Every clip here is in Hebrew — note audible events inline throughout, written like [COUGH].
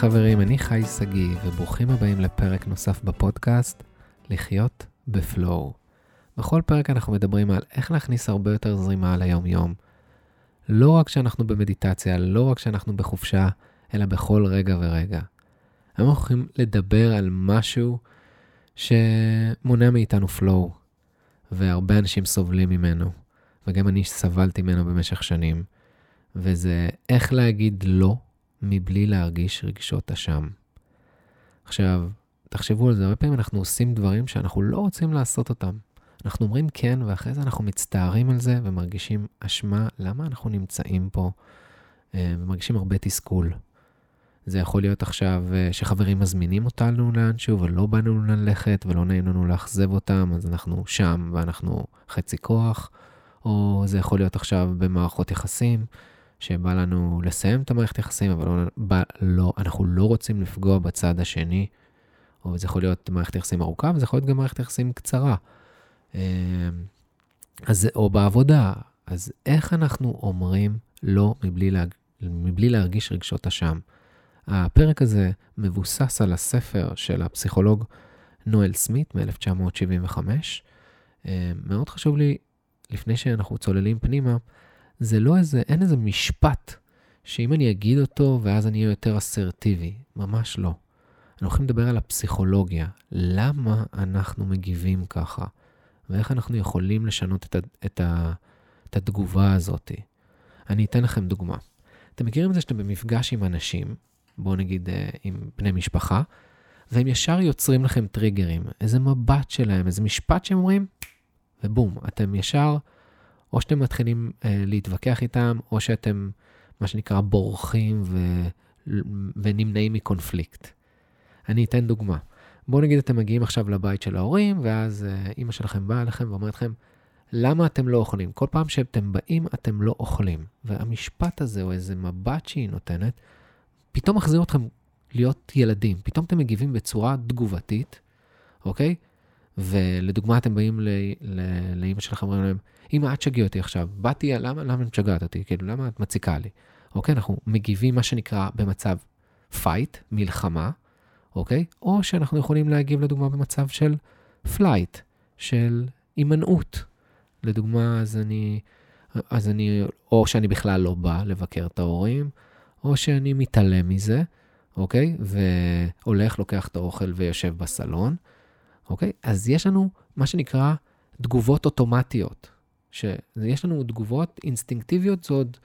חברים, אני חי שגיא, וברוכים הבאים לפרק נוסף בפודקאסט, לחיות בפלואו. בכל פרק אנחנו מדברים על איך להכניס הרבה יותר זרימה על היום-יום. לא רק כשאנחנו במדיטציה, לא רק כשאנחנו בחופשה, אלא בכל רגע ורגע. אנחנו הולכים לדבר על משהו שמונע מאיתנו פלואו, והרבה אנשים סובלים ממנו, וגם אני סבלתי ממנו במשך שנים, וזה איך להגיד לא מבלי להרגיש רגשות אשם. עכשיו, תחשבו על זה, הרבה פעמים אנחנו עושים דברים שאנחנו לא רוצים לעשות אותם. אנחנו אומרים כן, ואחרי זה אנחנו מצטערים על זה ומרגישים אשמה, למה אנחנו נמצאים פה, אה, ומרגישים הרבה תסכול. זה יכול להיות עכשיו אה, שחברים מזמינים אותנו לאנשהו ולא באנו ללכת ולא נעים לנו לאכזב אותם, אז אנחנו שם ואנחנו חצי כוח, או זה יכול להיות עכשיו במערכות יחסים, שבא לנו לסיים את המערכת יחסים, אבל לא, בא, לא, אנחנו לא רוצים לפגוע בצד השני, או זה יכול להיות מערכת יחסים ארוכה, וזה יכול להיות גם מערכת יחסים קצרה. אה, אז, או בעבודה. אז איך אנחנו אומרים לא מבלי, לה, מבלי להרגיש רגשות אשם? הפרק הזה מבוסס על הספר של הפסיכולוג נואל סמית מ-1975. אה, מאוד חשוב לי, לפני שאנחנו צוללים פנימה, זה לא איזה, אין איזה משפט שאם אני אגיד אותו ואז אני אהיה יותר אסרטיבי, ממש לא. אנחנו הולכים לדבר על הפסיכולוגיה, למה אנחנו מגיבים ככה, ואיך אנחנו יכולים לשנות את, ה, את, ה, את התגובה הזאת. אני אתן לכם דוגמה. אתם מכירים את זה שאתם במפגש עם אנשים, בואו נגיד אה, עם בני משפחה, והם ישר יוצרים לכם טריגרים, איזה מבט שלהם, איזה משפט שהם אומרים, ובום, אתם ישר, או שאתם מתחילים אה, להתווכח איתם, או שאתם, מה שנקרא, בורחים ו... ונמנעים מקונפליקט. אני אתן דוגמה. בואו נגיד אתם מגיעים עכשיו לבית של ההורים, ואז אה, אימא שלכם באה אליכם ואומרת לכם, למה אתם לא אוכלים? כל פעם שאתם באים, אתם לא אוכלים. והמשפט הזה, או איזה מבט שהיא נותנת, פתאום מחזיר אתכם להיות ילדים. פתאום אתם מגיבים בצורה תגובתית, אוקיי? ולדוגמה, אתם באים לאימא שלכם, אומרים להם, אמא, אל תשגעי אותי עכשיו. באתי, למה, למה את משגעת אותי? כאילו, למה את מציקה לי? אוקיי? אנחנו מגיבים, מה שנקרא, במצב fight, מלחמה, אוקיי? או שאנחנו יכולים להגיב, לדוגמה, במצב של flight, של הימנעות. לדוגמה, אז אני, אז אני, או שאני בכלל לא בא לבקר את ההורים, או שאני מתעלם מזה, אוקיי? והולך, לוקח את האוכל ויושב בסלון, אוקיי? אז יש לנו מה שנקרא תגובות אוטומטיות. שיש לנו תגובות אינסטינקטיביות, זה עוד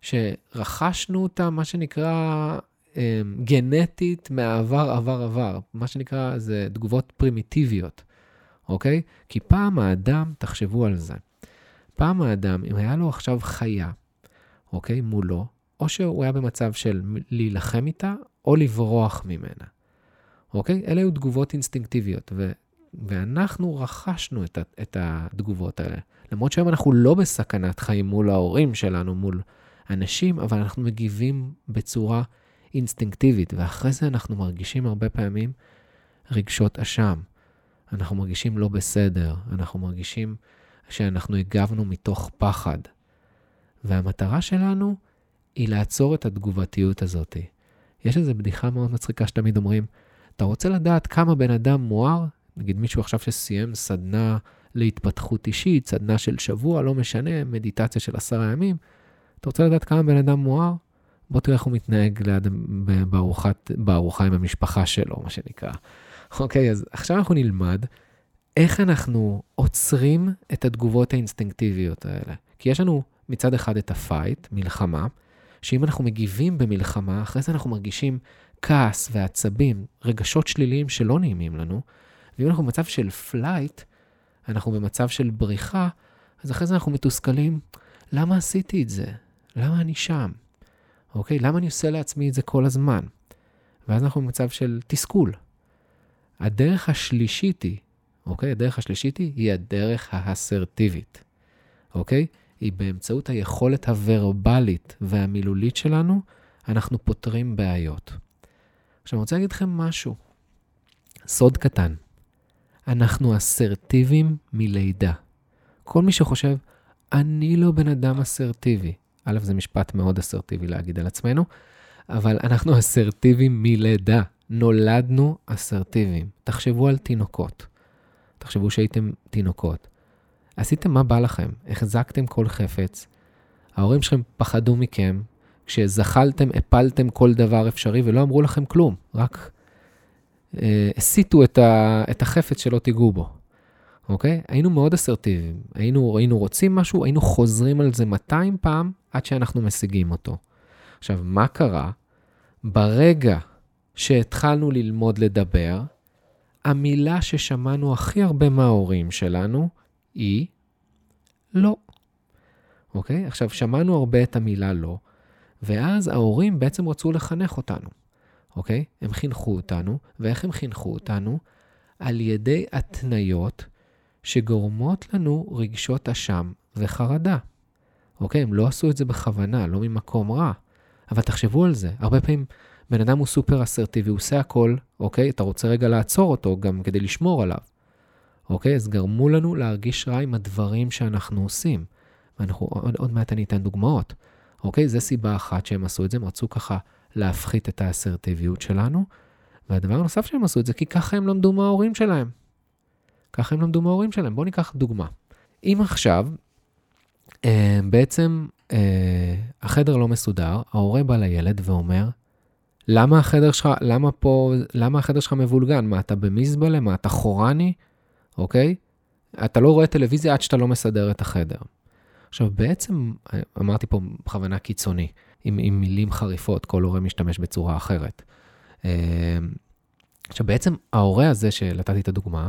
שרכשנו אותה, מה שנקרא אה, גנטית מהעבר, עבר, עבר. מה שנקרא, זה תגובות פרימיטיביות, אוקיי? כי פעם האדם, תחשבו על זה, פעם האדם, אם היה לו עכשיו חיה, אוקיי, מולו, או שהוא היה במצב של להילחם איתה, או לברוח ממנה. אוקיי? אלה היו תגובות אינסטינקטיביות, ו, ואנחנו רכשנו את, את התגובות האלה. למרות שהיום אנחנו לא בסכנת חיים מול ההורים שלנו, מול אנשים, אבל אנחנו מגיבים בצורה אינסטינקטיבית, ואחרי זה אנחנו מרגישים הרבה פעמים רגשות אשם. אנחנו מרגישים לא בסדר, אנחנו מרגישים שאנחנו הגבנו מתוך פחד. והמטרה שלנו היא לעצור את התגובתיות הזאת. יש איזו בדיחה מאוד מצחיקה שתמיד אומרים, אתה רוצה לדעת כמה בן אדם מואר? נגיד מישהו עכשיו שסיים סדנה להתפתחות אישית, סדנה של שבוע, לא משנה, מדיטציה של עשרה ימים, אתה רוצה לדעת כמה בן אדם מואר? בוא תראה איך הוא מתנהג ליד, בארוחת, בארוחה עם המשפחה שלו, מה שנקרא. אוקיי, אז עכשיו אנחנו נלמד איך אנחנו עוצרים את התגובות האינסטינקטיביות האלה. כי יש לנו מצד אחד את ה fight, מלחמה, שאם אנחנו מגיבים במלחמה, אחרי זה אנחנו מרגישים כעס ועצבים, רגשות שליליים שלא נעימים לנו, ואם אנחנו במצב של flight, אנחנו במצב של בריחה, אז אחרי זה אנחנו מתוסכלים, למה עשיתי את זה? למה אני שם? אוקיי? למה אני עושה לעצמי את זה כל הזמן? ואז אנחנו במצב של תסכול. הדרך השלישית היא, אוקיי? הדרך השלישית היא, היא הדרך האסרטיבית, אוקיי? היא באמצעות היכולת הוורבלית והמילולית שלנו, אנחנו פותרים בעיות. עכשיו, אני רוצה להגיד לכם משהו. סוד קטן. אנחנו אסרטיביים מלידה. כל מי שחושב, אני לא בן אדם אסרטיבי, א', זה משפט מאוד אסרטיבי להגיד על עצמנו, אבל אנחנו [LAUGHS] אסרטיביים מלידה. נולדנו אסרטיביים. תחשבו על תינוקות. תחשבו שהייתם תינוקות. עשיתם מה בא לכם, החזקתם כל חפץ, ההורים שלכם פחדו מכם, כשזחלתם, הפלתם כל דבר אפשרי ולא אמרו לכם כלום, רק הסיטו את, ה, את החפץ שלא תיגעו בו, אוקיי? היינו מאוד אסרטיביים, היינו, היינו רוצים משהו, היינו חוזרים על זה 200 פעם עד שאנחנו משיגים אותו. עכשיו, מה קרה? ברגע שהתחלנו ללמוד לדבר, המילה ששמענו הכי הרבה מההורים שלנו היא לא. אוקיי? עכשיו, שמענו הרבה את המילה לא, ואז ההורים בעצם רצו לחנך אותנו, אוקיי? הם חינכו אותנו, ואיך הם חינכו אותנו? על ידי התניות שגורמות לנו רגשות אשם וחרדה. אוקיי? הם לא עשו את זה בכוונה, לא ממקום רע. אבל תחשבו על זה, הרבה פעמים בן אדם הוא סופר אסרטיבי, הוא עושה הכל, אוקיי? אתה רוצה רגע לעצור אותו גם כדי לשמור עליו. אוקיי? אז גרמו לנו להרגיש רע עם הדברים שאנחנו עושים. ואנחנו, עוד, עוד מעט אני אתן דוגמאות. אוקיי? זו סיבה אחת שהם עשו את זה, הם רצו ככה להפחית את האסרטיביות שלנו. והדבר הנוסף שהם עשו את זה, כי ככה הם למדו מההורים שלהם. ככה הם למדו מההורים שלהם. בואו ניקח דוגמה. אם עכשיו, אה, בעצם אה, החדר לא מסודר, ההורה בא לילד ואומר, למה החדר שלך, למה פה, למה החדר שלך מבולגן? מה, אתה במזבלה? מה, אתה חורני? אוקיי? אתה לא רואה טלוויזיה עד שאתה לא מסדר את החדר. עכשיו, בעצם, אמרתי פה בכוונה קיצוני, עם, עם מילים חריפות, כל הורה משתמש בצורה אחרת. אמ, עכשיו, בעצם ההורה הזה, שנתתי את הדוגמה,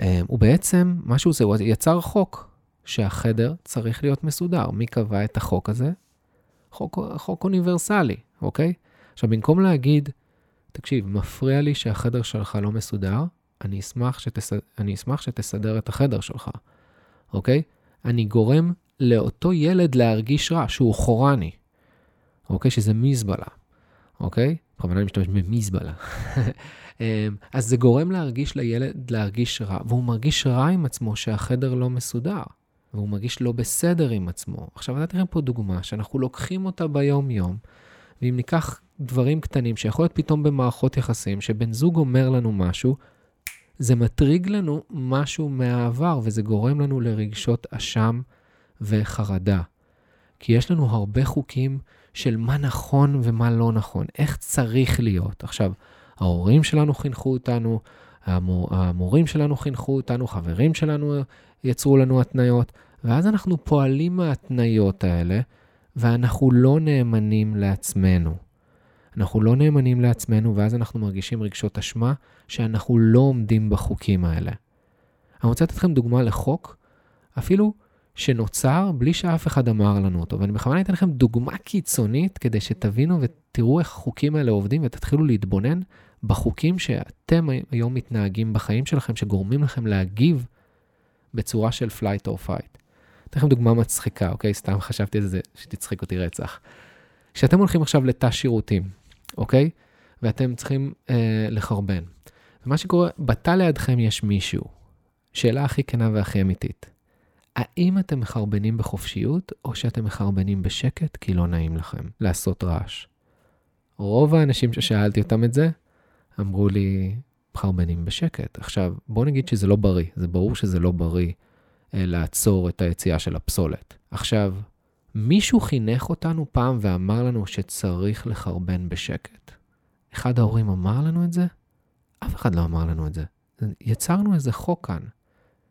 אמ, הוא בעצם, מה שהוא עושה, הוא יצר חוק שהחדר צריך להיות מסודר. מי קבע את החוק הזה? חוק, חוק אוניברסלי, אוקיי? עכשיו, במקום להגיד, תקשיב, מפריע לי שהחדר שלך לא מסודר, אני אשמח, שתס... אני אשמח שתסדר את החדר שלך, אוקיי? אני גורם לאותו ילד להרגיש רע, שהוא חורני, אוקיי? שזה מזבלה, אוקיי? בכוונה אני משתמש במזבלה. [LAUGHS] אמ, אז זה גורם להרגיש לילד להרגיש רע, והוא מרגיש רע עם עצמו שהחדר לא מסודר, והוא מרגיש לא בסדר עם עצמו. עכשיו, נתתי לכם פה דוגמה שאנחנו לוקחים אותה ביום-יום, ואם ניקח דברים קטנים שיכול להיות פתאום במערכות יחסים, שבן זוג אומר לנו משהו, זה מטריג לנו משהו מהעבר, וזה גורם לנו לרגשות אשם וחרדה. כי יש לנו הרבה חוקים של מה נכון ומה לא נכון, איך צריך להיות. עכשיו, ההורים שלנו חינכו אותנו, המור, המורים שלנו חינכו אותנו, חברים שלנו יצרו לנו התניות, ואז אנחנו פועלים מההתניות האלה, ואנחנו לא נאמנים לעצמנו. אנחנו לא נאמנים לעצמנו, ואז אנחנו מרגישים רגשות אשמה שאנחנו לא עומדים בחוקים האלה. אני רוצה לתת לכם דוגמה לחוק, אפילו שנוצר בלי שאף אחד אמר לנו אותו. ואני בכוונה אתן לכם דוגמה קיצונית כדי שתבינו ותראו איך החוקים האלה עובדים ותתחילו להתבונן בחוקים שאתם היום מתנהגים בחיים שלכם, שגורמים לכם להגיב בצורה של flight or fight. אתן לכם דוגמה מצחיקה, אוקיי? סתם חשבתי על זה שתצחיק אותי רצח. כשאתם הולכים עכשיו לתא שירותים, אוקיי? ואתם צריכים אה, לחרבן. ומה שקורה, בתא לידכם יש מישהו. שאלה הכי כנה והכי אמיתית. האם אתם מחרבנים בחופשיות, או שאתם מחרבנים בשקט כי לא נעים לכם לעשות רעש? רוב האנשים ששאלתי אותם את זה, אמרו לי, מחרבנים בשקט. עכשיו, בואו נגיד שזה לא בריא, זה ברור שזה לא בריא אה, לעצור את היציאה של הפסולת. עכשיו, מישהו חינך אותנו פעם ואמר לנו שצריך לחרבן בשקט. אחד ההורים אמר לנו את זה? אף אחד לא אמר לנו את זה. יצרנו איזה חוק כאן,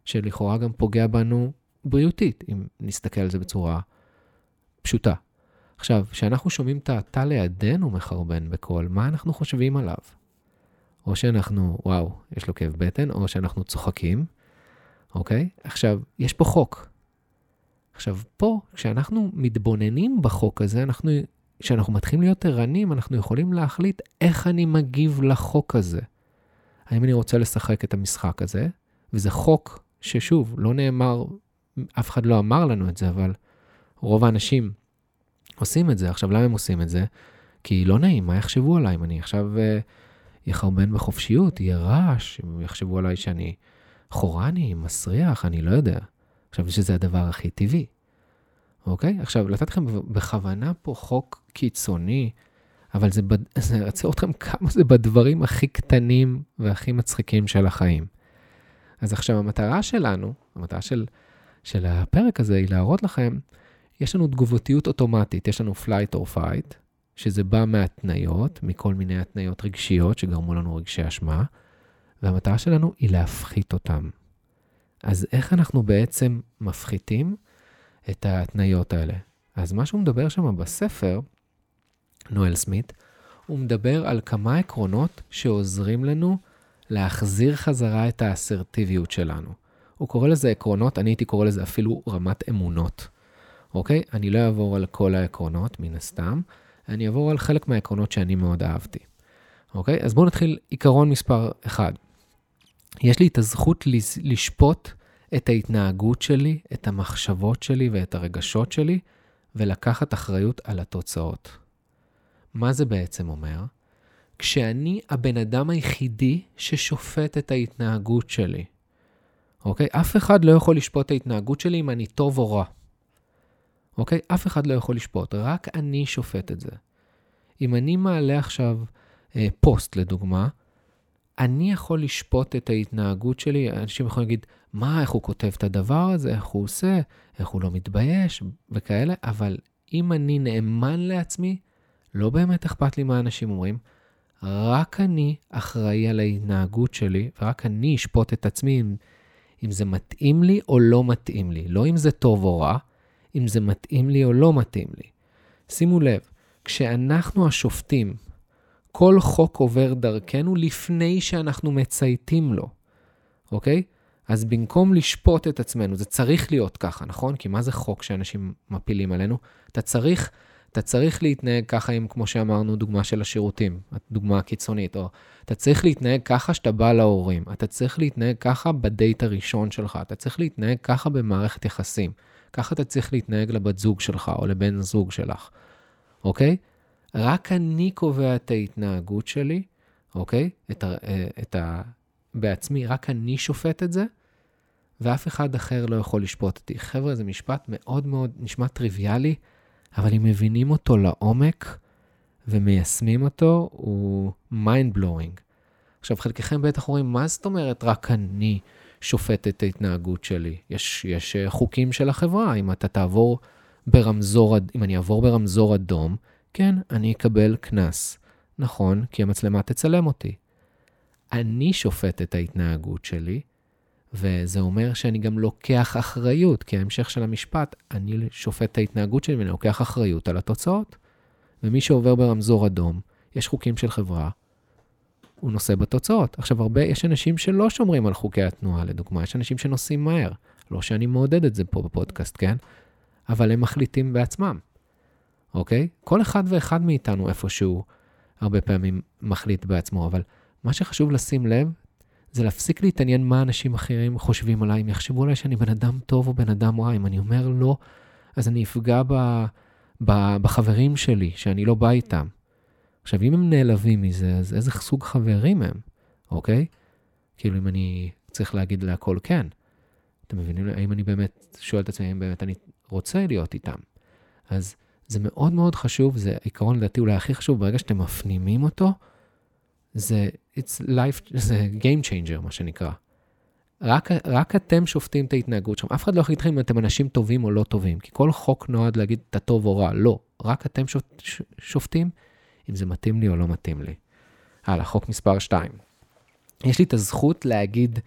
שלכאורה גם פוגע בנו בריאותית, אם נסתכל על זה בצורה פשוטה. עכשיו, כשאנחנו שומעים את התא לידינו מחרבן בקול, מה אנחנו חושבים עליו? או שאנחנו, וואו, יש לו כאב בטן, או שאנחנו צוחקים, אוקיי? עכשיו, יש פה חוק. עכשיו, פה, כשאנחנו מתבוננים בחוק הזה, אנחנו, כשאנחנו מתחילים להיות ערנים, אנחנו יכולים להחליט איך אני מגיב לחוק הזה. האם אני רוצה לשחק את המשחק הזה, וזה חוק ששוב, לא נאמר, אף אחד לא אמר לנו את זה, אבל רוב האנשים עושים את זה. עכשיו, למה הם עושים את זה? כי לא נעים, מה יחשבו עליי? אם אני עכשיו uh, יחרבן בחופשיות, יהיה רעש, אם יחשבו עליי שאני חורני, מסריח, אני לא יודע. עכשיו, שזה הדבר הכי טבעי, אוקיי? עכשיו, לתת לכם בכוונה פה חוק קיצוני, אבל זה, [LAUGHS] זה ירצה אתכם כמה זה בדברים הכי קטנים והכי מצחיקים של החיים. אז עכשיו המטרה שלנו, המטרה של, של הפרק הזה היא להראות לכם, יש לנו תגובתיות אוטומטית, יש לנו flight or fight, שזה בא מהתניות, מכל מיני התניות רגשיות שגרמו לנו רגשי אשמה, והמטרה שלנו היא להפחית אותם. אז איך אנחנו בעצם מפחיתים את ההתניות האלה? אז מה שהוא מדבר שם בספר, נואל סמית, הוא מדבר על כמה עקרונות שעוזרים לנו להחזיר חזרה את האסרטיביות שלנו. הוא קורא לזה עקרונות, אני הייתי קורא לזה אפילו רמת אמונות. אוקיי? אני לא אעבור על כל העקרונות, מן הסתם, אני אעבור על חלק מהעקרונות שאני מאוד אהבתי. אוקיי? אז בואו נתחיל עיקרון מספר 1. יש לי את הזכות לשפוט את ההתנהגות שלי, את המחשבות שלי ואת הרגשות שלי, ולקחת אחריות על התוצאות. מה זה בעצם אומר? כשאני הבן אדם היחידי ששופט את ההתנהגות שלי, אוקיי? אף אחד לא יכול לשפוט את ההתנהגות שלי אם אני טוב או רע. אוקיי? אף אחד לא יכול לשפוט, רק אני שופט את זה. אם אני מעלה עכשיו אה, פוסט, לדוגמה, אני יכול לשפוט את ההתנהגות שלי, אנשים יכולים להגיד, מה, איך הוא כותב את הדבר הזה, איך הוא עושה, איך הוא לא מתבייש, וכאלה, אבל אם אני נאמן לעצמי, לא באמת אכפת לי מה אנשים אומרים, רק אני אחראי על ההתנהגות שלי, ורק אני אשפוט את עצמי אם, אם זה מתאים לי או לא מתאים לי. לא אם זה טוב או רע, אם זה מתאים לי או לא מתאים לי. שימו לב, כשאנחנו השופטים, כל חוק עובר דרכנו לפני שאנחנו מצייתים לו, אוקיי? אז במקום לשפוט את עצמנו, זה צריך להיות ככה, נכון? כי מה זה חוק שאנשים מפילים עלינו? אתה צריך, אתה צריך להתנהג ככה עם, כמו שאמרנו, דוגמה של השירותים, דוגמה הקיצונית, או אתה צריך להתנהג ככה שאתה בא להורים, אתה צריך להתנהג ככה בדייט הראשון שלך, אתה צריך להתנהג ככה במערכת יחסים. ככה אתה צריך להתנהג לבת זוג שלך או לבן זוג שלך, אוקיי? רק אני קובע את ההתנהגות שלי, אוקיי? את ה, את ה... בעצמי, רק אני שופט את זה, ואף אחד אחר לא יכול לשפוט אותי. חבר'ה, זה משפט מאוד מאוד, נשמע טריוויאלי, אבל אם מבינים אותו לעומק ומיישמים אותו, הוא mind blowing. עכשיו, חלקכם בטח אומרים, מה זאת אומרת רק אני שופט את ההתנהגות שלי. יש, יש אה, חוקים של החברה, אם אתה תעבור ברמזור, אם אני אעבור ברמזור אדום, כן, אני אקבל קנס. נכון, כי המצלמה תצלם אותי. אני שופט את ההתנהגות שלי, וזה אומר שאני גם לוקח אחריות, כי ההמשך של המשפט, אני שופט את ההתנהגות שלי ואני לוקח אחריות על התוצאות. ומי שעובר ברמזור אדום, יש חוקים של חברה, הוא נושא בתוצאות. עכשיו, הרבה, יש אנשים שלא שומרים על חוקי התנועה, לדוגמה, יש אנשים שנוסעים מהר. לא שאני מעודד את זה פה בפודקאסט, כן? אבל הם מחליטים בעצמם, אוקיי? כל אחד ואחד מאיתנו איפשהו הרבה פעמים מחליט בעצמו, אבל מה שחשוב לשים לב, זה להפסיק להתעניין מה אנשים אחרים חושבים עליי, אם יחשבו עליי שאני בן אדם טוב או בן אדם רע, אם אני אומר לא, אז אני אפגע ב, ב, בחברים שלי, שאני לא בא איתם. עכשיו, אם הם נעלבים מזה, אז איזה סוג חברים הם, אוקיי? כאילו, אם אני צריך להגיד להכל כן. אתם מבינים? האם אני באמת שואל את עצמי, האם באמת אני רוצה להיות איתם? אז זה מאוד מאוד חשוב, זה עיקרון לדעתי אולי הכי חשוב, ברגע שאתם מפנימים אותו, זה it's life, זה game changer, מה שנקרא. רק, רק אתם שופטים את ההתנהגות שם. אף אחד לא להגיד לכם אם אתם אנשים טובים או לא טובים, כי כל חוק נועד להגיד אתה טוב או רע. לא, רק אתם שופטים אם זה מתאים לי או לא מתאים לי. הלאה, חוק מספר 2. יש לי את הזכות להגיד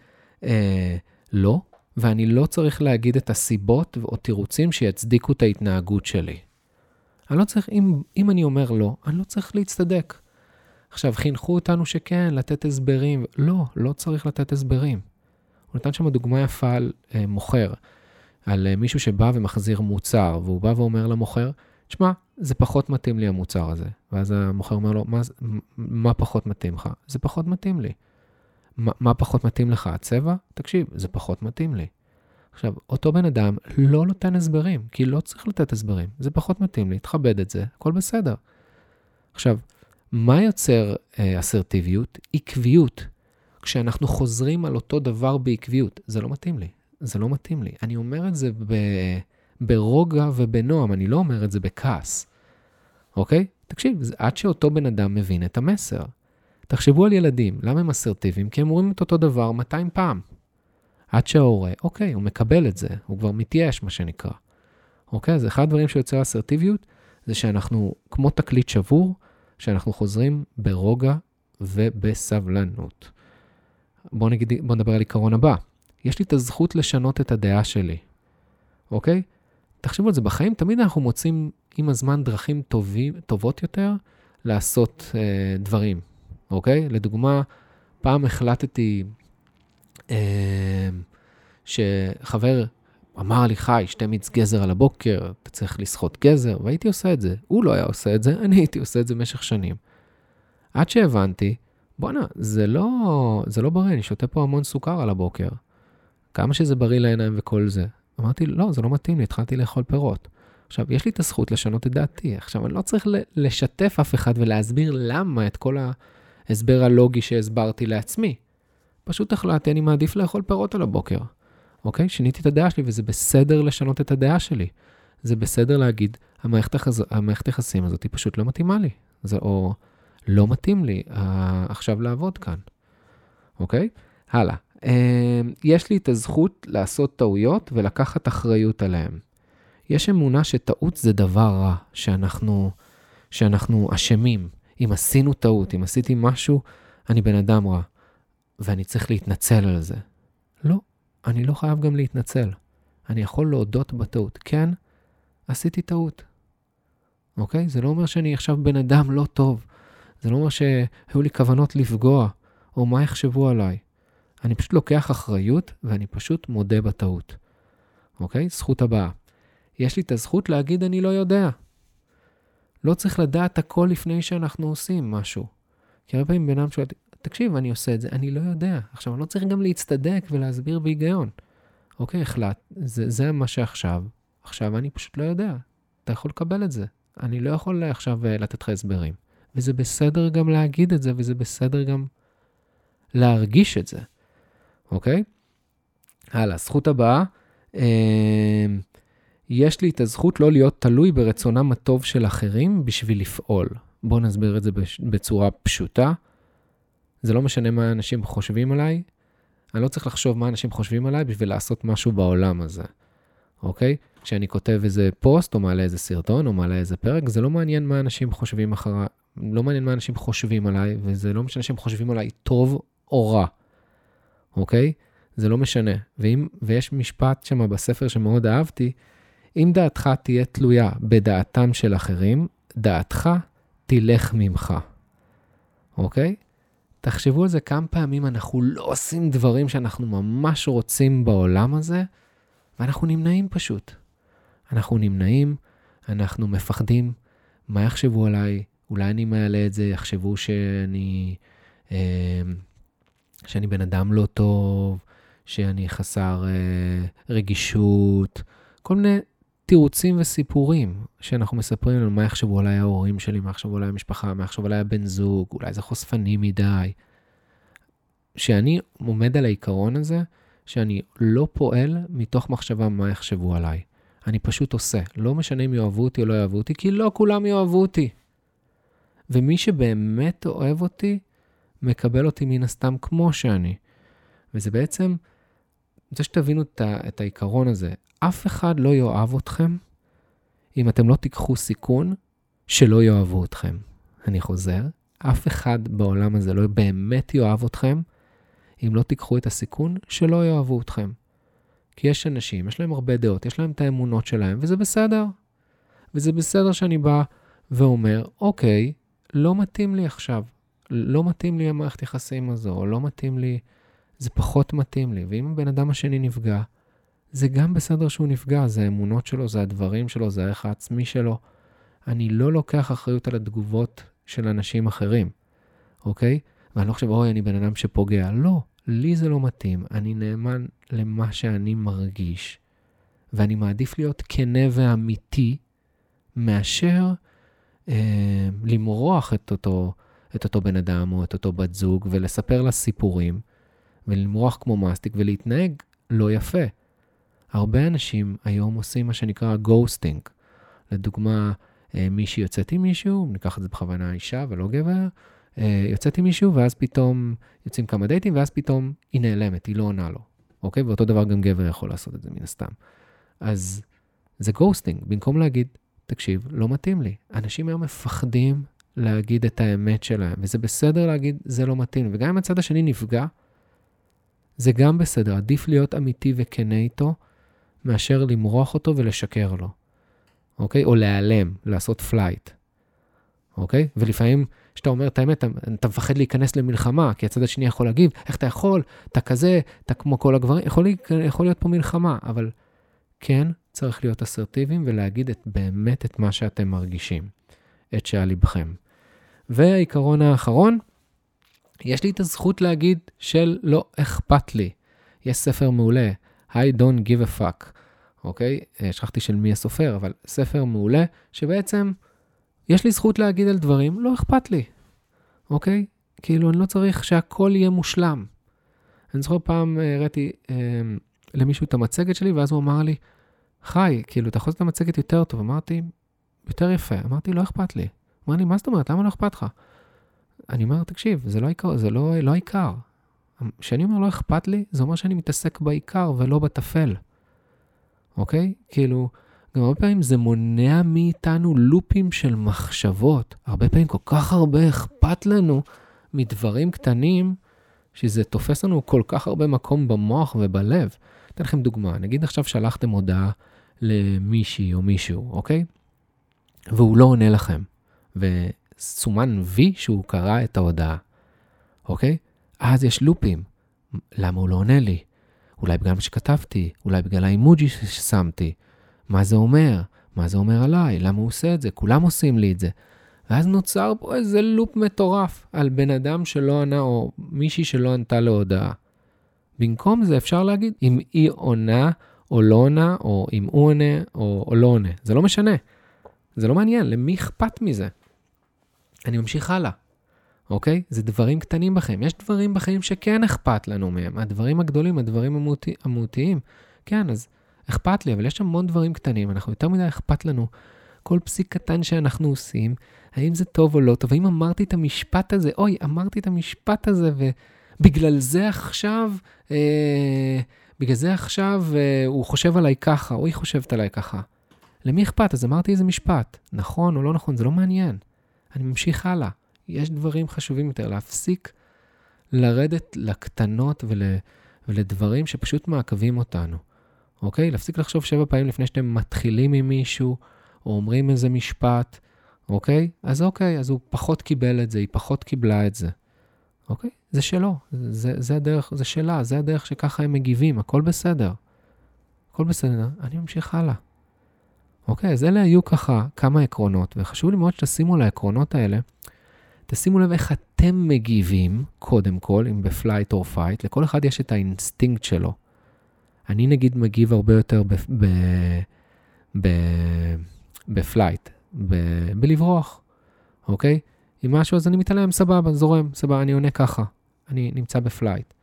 אה, לא, ואני לא צריך להגיד את הסיבות או תירוצים שיצדיקו את ההתנהגות שלי. אני לא צריך, אם, אם אני אומר לא, אני לא צריך להצטדק. עכשיו, חינכו אותנו שכן, לתת הסברים. לא, לא צריך לתת הסברים. הוא נתן שם דוגמה יפה על אה, מוכר, על אה, מישהו שבא ומחזיר מוצר, והוא בא ואומר למוכר, תשמע, זה פחות מתאים לי המוצר הזה. ואז המוכר אומר לו, מה, מה פחות מתאים לך? זה פחות מתאים לי. מה, מה פחות מתאים לך? הצבע? תקשיב, זה פחות מתאים לי. עכשיו, אותו בן אדם לא נותן הסברים, כי לא צריך לתת הסברים. זה פחות מתאים לי, תכבד את זה, הכל בסדר. עכשיו, מה יוצר אה, אסרטיביות? עקביות. כשאנחנו חוזרים על אותו דבר בעקביות, זה לא מתאים לי, זה לא מתאים לי. אני אומר את זה ב... ברוגע ובנועם, אני לא אומר את זה בכעס, אוקיי? תקשיב, עד שאותו בן אדם מבין את המסר. תחשבו על ילדים, למה הם אסרטיביים? כי הם אומרים את אותו דבר 200 פעם. עד שההורה, אוקיי, הוא מקבל את זה, הוא כבר מתייאש, מה שנקרא. אוקיי? אז אחד הדברים שיוצר אסרטיביות, זה שאנחנו, כמו תקליט שבור, שאנחנו חוזרים ברוגע ובסבלנות. בואו בוא נדבר על עיקרון הבא. יש לי את הזכות לשנות את הדעה שלי, אוקיי? תחשבו על זה, בחיים תמיד אנחנו מוצאים עם הזמן דרכים טובים, טובות יותר לעשות אה, דברים, אוקיי? לדוגמה, פעם החלטתי אה, שחבר אמר לי, חי, שתי מיץ גזר על הבוקר, אתה צריך לסחוט גזר, והייתי עושה את זה. הוא לא היה עושה את זה, אני הייתי עושה את זה במשך שנים. עד שהבנתי, בואנה, זה לא, זה לא בריא, אני שותה פה המון סוכר על הבוקר. כמה שזה בריא לעיניים וכל זה. אמרתי, לא, זה לא מתאים לי, התחלתי לאכול פירות. עכשיו, יש לי את הזכות לשנות את דעתי. עכשיו, אני לא צריך לשתף אף אחד ולהסביר למה את כל ההסבר הלוגי שהסברתי לעצמי. פשוט החלטתי, אני מעדיף לאכול פירות על הבוקר. אוקיי? שיניתי את הדעה שלי, וזה בסדר לשנות את הדעה שלי. זה בסדר להגיד, המערכת, החז... המערכת היחסים הזאת היא פשוט לא מתאימה לי. זה או לא מתאים לי uh, עכשיו לעבוד כאן, אוקיי? הלאה. Uh, יש לי את הזכות לעשות טעויות ולקחת אחריות עליהן. יש אמונה שטעות זה דבר רע, שאנחנו, שאנחנו אשמים. אם עשינו טעות, אם עשיתי משהו, אני בן אדם רע, ואני צריך להתנצל על זה. לא, אני לא חייב גם להתנצל. אני יכול להודות בטעות. כן, עשיתי טעות. אוקיי? זה לא אומר שאני עכשיו בן אדם לא טוב. זה לא אומר שהיו לי כוונות לפגוע, או מה יחשבו עליי. אני פשוט לוקח אחריות ואני פשוט מודה בטעות. אוקיי? זכות הבאה. יש לי את הזכות להגיד אני לא יודע. לא צריך לדעת הכל לפני שאנחנו עושים משהו. כי הרבה פעמים בן אדם שואל, תקשיב, אני עושה את זה, אני לא יודע. עכשיו, אני לא צריך גם להצטדק ולהסביר בהיגיון. אוקיי, החלט, זה, זה מה שעכשיו, עכשיו אני פשוט לא יודע. אתה יכול לקבל את זה. אני לא יכול עכשיו אה, לתת לך הסברים. וזה בסדר גם להגיד את זה, וזה בסדר גם להרגיש את זה, אוקיי? הלאה, זכות הבאה. אה, יש לי את הזכות לא להיות תלוי ברצונם הטוב של אחרים בשביל לפעול. בואו נסביר את זה בצורה פשוטה. זה לא משנה מה אנשים חושבים עליי, אני לא צריך לחשוב מה אנשים חושבים עליי בשביל לעשות משהו בעולם הזה, אוקיי? כשאני כותב איזה פוסט, או מעלה איזה סרטון, או מעלה איזה פרק, זה לא מעניין מה אנשים חושבים אחריי, לא מעניין מה אנשים חושבים עליי, וזה לא משנה שהם חושבים עליי טוב או רע, אוקיי? זה לא משנה. ואם, ויש משפט שם בספר שמאוד אהבתי, אם דעתך תהיה תלויה בדעתם של אחרים, דעתך תלך ממך, אוקיי? תחשבו על זה כמה פעמים אנחנו לא עושים דברים שאנחנו ממש רוצים בעולם הזה, ואנחנו נמנעים פשוט. אנחנו נמנעים, אנחנו מפחדים, מה יחשבו עליי? אולי אני מעלה את זה, יחשבו שאני, אה, שאני בן אדם לא טוב, שאני חסר אה, רגישות, כל מיני תירוצים וסיפורים שאנחנו מספרים לנו מה יחשבו עליי ההורים שלי, מה יחשבו עליי המשפחה, מה יחשבו עליי הבן זוג, אולי זה חושפני מדי. שאני עומד על העיקרון הזה, שאני לא פועל מתוך מחשבה מה יחשבו עליי. אני פשוט עושה. לא משנה אם יאהבו אותי או לא יאהבו אותי, כי לא כולם יאהבו אותי. ומי שבאמת אוהב אותי, מקבל אותי מן הסתם כמו שאני. וזה בעצם, רוצה שתבינו את העיקרון הזה. אף אחד לא יאהב אתכם אם אתם לא תיקחו סיכון שלא יאהבו אתכם. אני חוזר, אף אחד בעולם הזה לא באמת יאהב אתכם אם לא תיקחו את הסיכון שלא יאהבו אתכם. כי יש אנשים, יש להם הרבה דעות, יש להם את האמונות שלהם, וזה בסדר. וזה בסדר שאני בא ואומר, אוקיי, לא מתאים לי עכשיו. לא מתאים לי המערכת יחסים הזו, או לא מתאים לי, זה פחות מתאים לי. ואם הבן אדם השני נפגע, זה גם בסדר שהוא נפגע, זה האמונות שלו, זה הדברים שלו, זה הערך העצמי שלו. אני לא לוקח אחריות על התגובות של אנשים אחרים, אוקיי? ואני לא חושב, אוי, אני בן אדם שפוגע. לא, לי זה לא מתאים. אני נאמן למה שאני מרגיש, ואני מעדיף להיות כנה ואמיתי, מאשר אה, למרוח את אותו, את אותו בן אדם או את אותו בת זוג ולספר לה סיפורים, ולמרוח כמו מסטיק ולהתנהג לא יפה. הרבה אנשים היום עושים מה שנקרא ghosting. לדוגמה, אה, מישהי יוצאת עם מישהו, ניקח את זה בכוונה אישה ולא גבר, אה, יוצאת עם מישהו, ואז פתאום יוצאים כמה דייטים, ואז פתאום היא נעלמת, היא לא עונה לו, אוקיי? ואותו דבר גם גבר יכול לעשות את זה מן הסתם. אז זה ghosting, במקום להגיד, תקשיב, לא מתאים לי. אנשים היום מפחדים להגיד את האמת שלהם, וזה בסדר להגיד, זה לא מתאים. וגם אם הצד השני נפגע, זה גם בסדר. עדיף להיות אמיתי וכנה איתו, מאשר למרוח אותו ולשקר לו, אוקיי? או להיעלם, לעשות flight, אוקיי? ולפעמים, כשאתה אומר את האמת, אתה, מפחד להיכנס למלחמה, כי הצד השני יכול להגיב, איך אתה יכול, אתה כזה, אתה כמו כל הגברים, יכול, יכול להיות פה מלחמה, אבל כן, צריך להיות אסרטיביים ולהגיד את, באמת את מה שאתם מרגישים, את שעל ליבכם. והעיקרון האחרון, יש לי את הזכות להגיד של לא אכפת לי. יש ספר מעולה, I don't give a fuck, אוקיי? אה, שכחתי של מי הסופר, אבל ספר מעולה, שבעצם יש לי זכות להגיד על דברים, לא אכפת לי, אוקיי? כאילו, אני לא צריך שהכל יהיה מושלם. אני זוכר פעם אה, הראיתי אה, למישהו את המצגת שלי, ואז הוא אמר לי, חי, כאילו, אתה יכול לעשות את המצגת יותר טוב. אמרתי, יותר יפה. אמרתי, לא אכפת לי. אמר לי, מה זאת אומרת? למה לא אכפת לך? אני אומר, תקשיב, זה לא העיקר, לא, לא. כשאני אומר לא אכפת לי, זה אומר שאני מתעסק בעיקר ולא בטפל. אוקיי? כאילו, גם הרבה פעמים זה מונע מאיתנו לופים של מחשבות. הרבה פעמים כל כך הרבה אכפת לנו מדברים קטנים, שזה תופס לנו כל כך הרבה מקום במוח ובלב. אתן לכם דוגמה, נגיד עכשיו שלחתם הודעה למישהי או מישהו, אוקיי? והוא לא עונה לכם, וסומן וי שהוא קרא את ההודעה, אוקיי? אז יש לופים. למה הוא לא עונה לי? אולי בגלל מה שכתבתי, אולי בגלל האימוג'י ששמתי. מה זה אומר? מה זה אומר עליי? למה הוא עושה את זה? כולם עושים לי את זה. ואז נוצר פה איזה לופ מטורף על בן אדם שלא ענה, או מישהי שלא ענתה להודעה. במקום זה אפשר להגיד אם היא עונה או לא עונה, או אם הוא עונה או, או לא עונה. זה לא משנה. זה לא מעניין, למי אכפת מזה? אני ממשיך הלאה, אוקיי? זה דברים קטנים בחיים. יש דברים בחיים שכן אכפת לנו מהם. הדברים הגדולים, הדברים המהותי, המהותיים. כן, אז אכפת לי, אבל יש המון דברים קטנים. אנחנו יותר מדי אכפת לנו. כל פסיק קטן שאנחנו עושים, האם זה טוב או לא טוב? האם אמרתי את המשפט הזה? אוי, אמרתי את המשפט הזה, ובגלל זה עכשיו... אה, בגלל זה עכשיו אה, הוא חושב עליי ככה, או היא חושבת עליי ככה. למי אכפת? אז אמרתי איזה משפט. נכון או לא נכון, זה לא מעניין. אני ממשיך הלאה. יש דברים חשובים יותר. להפסיק לרדת לקטנות ול, ולדברים שפשוט מעכבים אותנו. אוקיי? להפסיק לחשוב שבע פעמים לפני שאתם מתחילים עם מישהו, או אומרים איזה משפט, אוקיי? אז אוקיי, אז הוא פחות קיבל את זה, היא פחות קיבלה את זה. אוקיי? זה שלו, זה, זה הדרך, זה שלה, זה הדרך שככה הם מגיבים, הכל בסדר. הכל בסדר, אני ממשיך הלאה. אוקיי, אז אלה היו ככה כמה עקרונות, וחשוב לי מאוד שתשימו לעקרונות האלה, תשימו לב איך אתם מגיבים, קודם כל, אם ב flight או fight, לכל אחד יש את האינסטינקט שלו. אני נגיד מגיב הרבה יותר ב flight, בלברוח, אוקיי? עם משהו, אז אני מתעלם, סבבה, זורם, סבבה, אני עונה ככה. אני נמצא ב flight.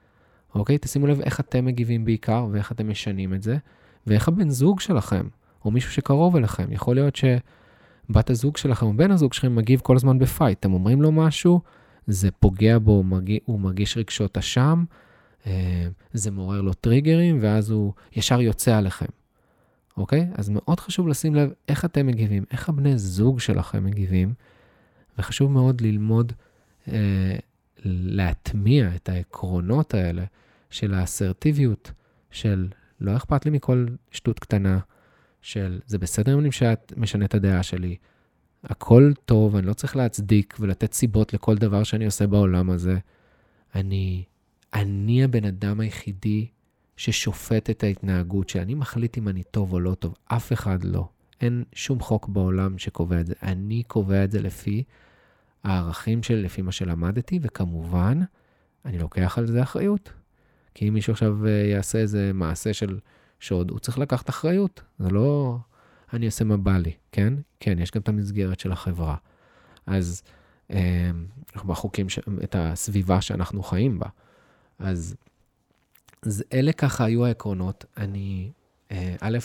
אוקיי? תשימו לב איך אתם מגיבים בעיקר, ואיך אתם משנים את זה, ואיך הבן זוג שלכם, או מישהו שקרוב אליכם, יכול להיות שבת הזוג שלכם או בן הזוג שלכם מגיב כל הזמן ב fight. אתם אומרים לו משהו, זה פוגע בו, הוא מרגיש, רגשות אשם, אה, זה מעורר לו טריגרים, ואז הוא ישר יוצא עליכם. אוקיי? אז מאוד חשוב לשים לב איך אתם מגיבים, איך הבני זוג שלכם מגיבים, וחשוב מאוד ללמוד אה, להטמיע את העקרונות האלה של האסרטיביות, של לא אכפת לי מכל שטות קטנה, של זה בסדר אם אני משנה את הדעה שלי, הכל טוב, אני לא צריך להצדיק ולתת סיבות לכל דבר שאני עושה בעולם הזה. אני, אני הבן אדם היחידי ששופט את ההתנהגות שלי. אני מחליט אם אני טוב או לא טוב, אף אחד לא. אין שום חוק בעולם שקובע את זה. אני קובע את זה לפי הערכים שלי, לפי מה שלמדתי, וכמובן, אני לוקח על זה אחריות. כי אם מישהו עכשיו אה, יעשה איזה מעשה של שוד, הוא צריך לקחת אחריות. זה לא אני אעשה מה בא לי, כן? כן, יש גם את המסגרת של החברה. אז אה, בחוקים, ש... את הסביבה שאנחנו חיים בה. אז, אז אלה ככה היו העקרונות. אני, אה, א',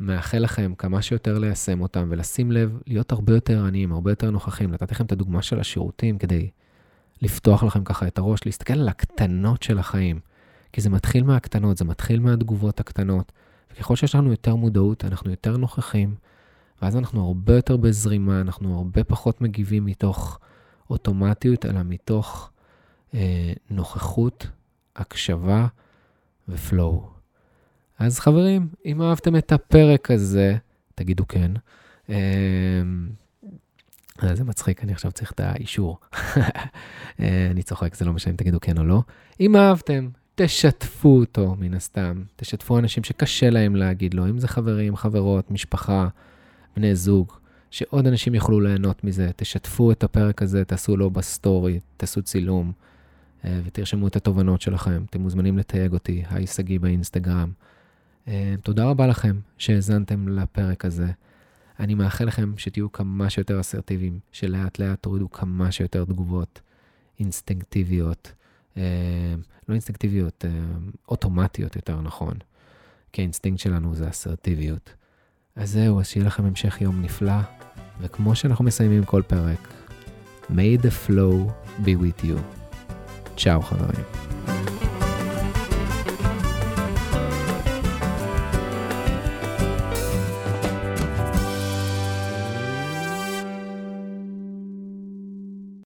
מאחל לכם כמה שיותר ליישם אותם ולשים לב, להיות הרבה יותר עניים, הרבה יותר נוכחים. נתתי לכם את הדוגמה של השירותים כדי לפתוח לכם ככה את הראש, להסתכל על הקטנות של החיים. כי זה מתחיל מהקטנות, זה מתחיל מהתגובות הקטנות. וככל שיש לנו יותר מודעות, אנחנו יותר נוכחים, ואז אנחנו הרבה יותר בזרימה, אנחנו הרבה פחות מגיבים מתוך אוטומטיות, אלא מתוך אה, נוכחות, הקשבה ופלואו. אז חברים, אם אהבתם את הפרק הזה, תגידו כן. אה, זה מצחיק, אני עכשיו צריך את האישור. [LAUGHS] אה, אני צוחק, זה לא משנה אם תגידו כן או לא. אם אהבתם, תשתפו אותו מן הסתם. תשתפו אנשים שקשה להם להגיד לו, אם זה חברים, חברות, משפחה, בני זוג, שעוד אנשים יוכלו ליהנות מזה. תשתפו את הפרק הזה, תעשו לו בסטורי, תעשו צילום, אה, ותרשמו את התובנות שלכם. אתם מוזמנים לתייג אותי, היי שגיא באינסטגרם. אה, תודה רבה לכם שהאזנתם לפרק הזה. אני מאחל לכם שתהיו כמה שיותר אסרטיביים, שלאט לאט תורידו כמה שיותר תגובות אינסטינקטיביות, לא אינסטינקטיביות, אה, אוטומטיות יותר נכון, כי האינסטינקט שלנו זה אסרטיביות. אז זהו, אז שיהיה לכם המשך יום נפלא, וכמו שאנחנו מסיימים כל פרק, May the flow be with you. צ'או חברים.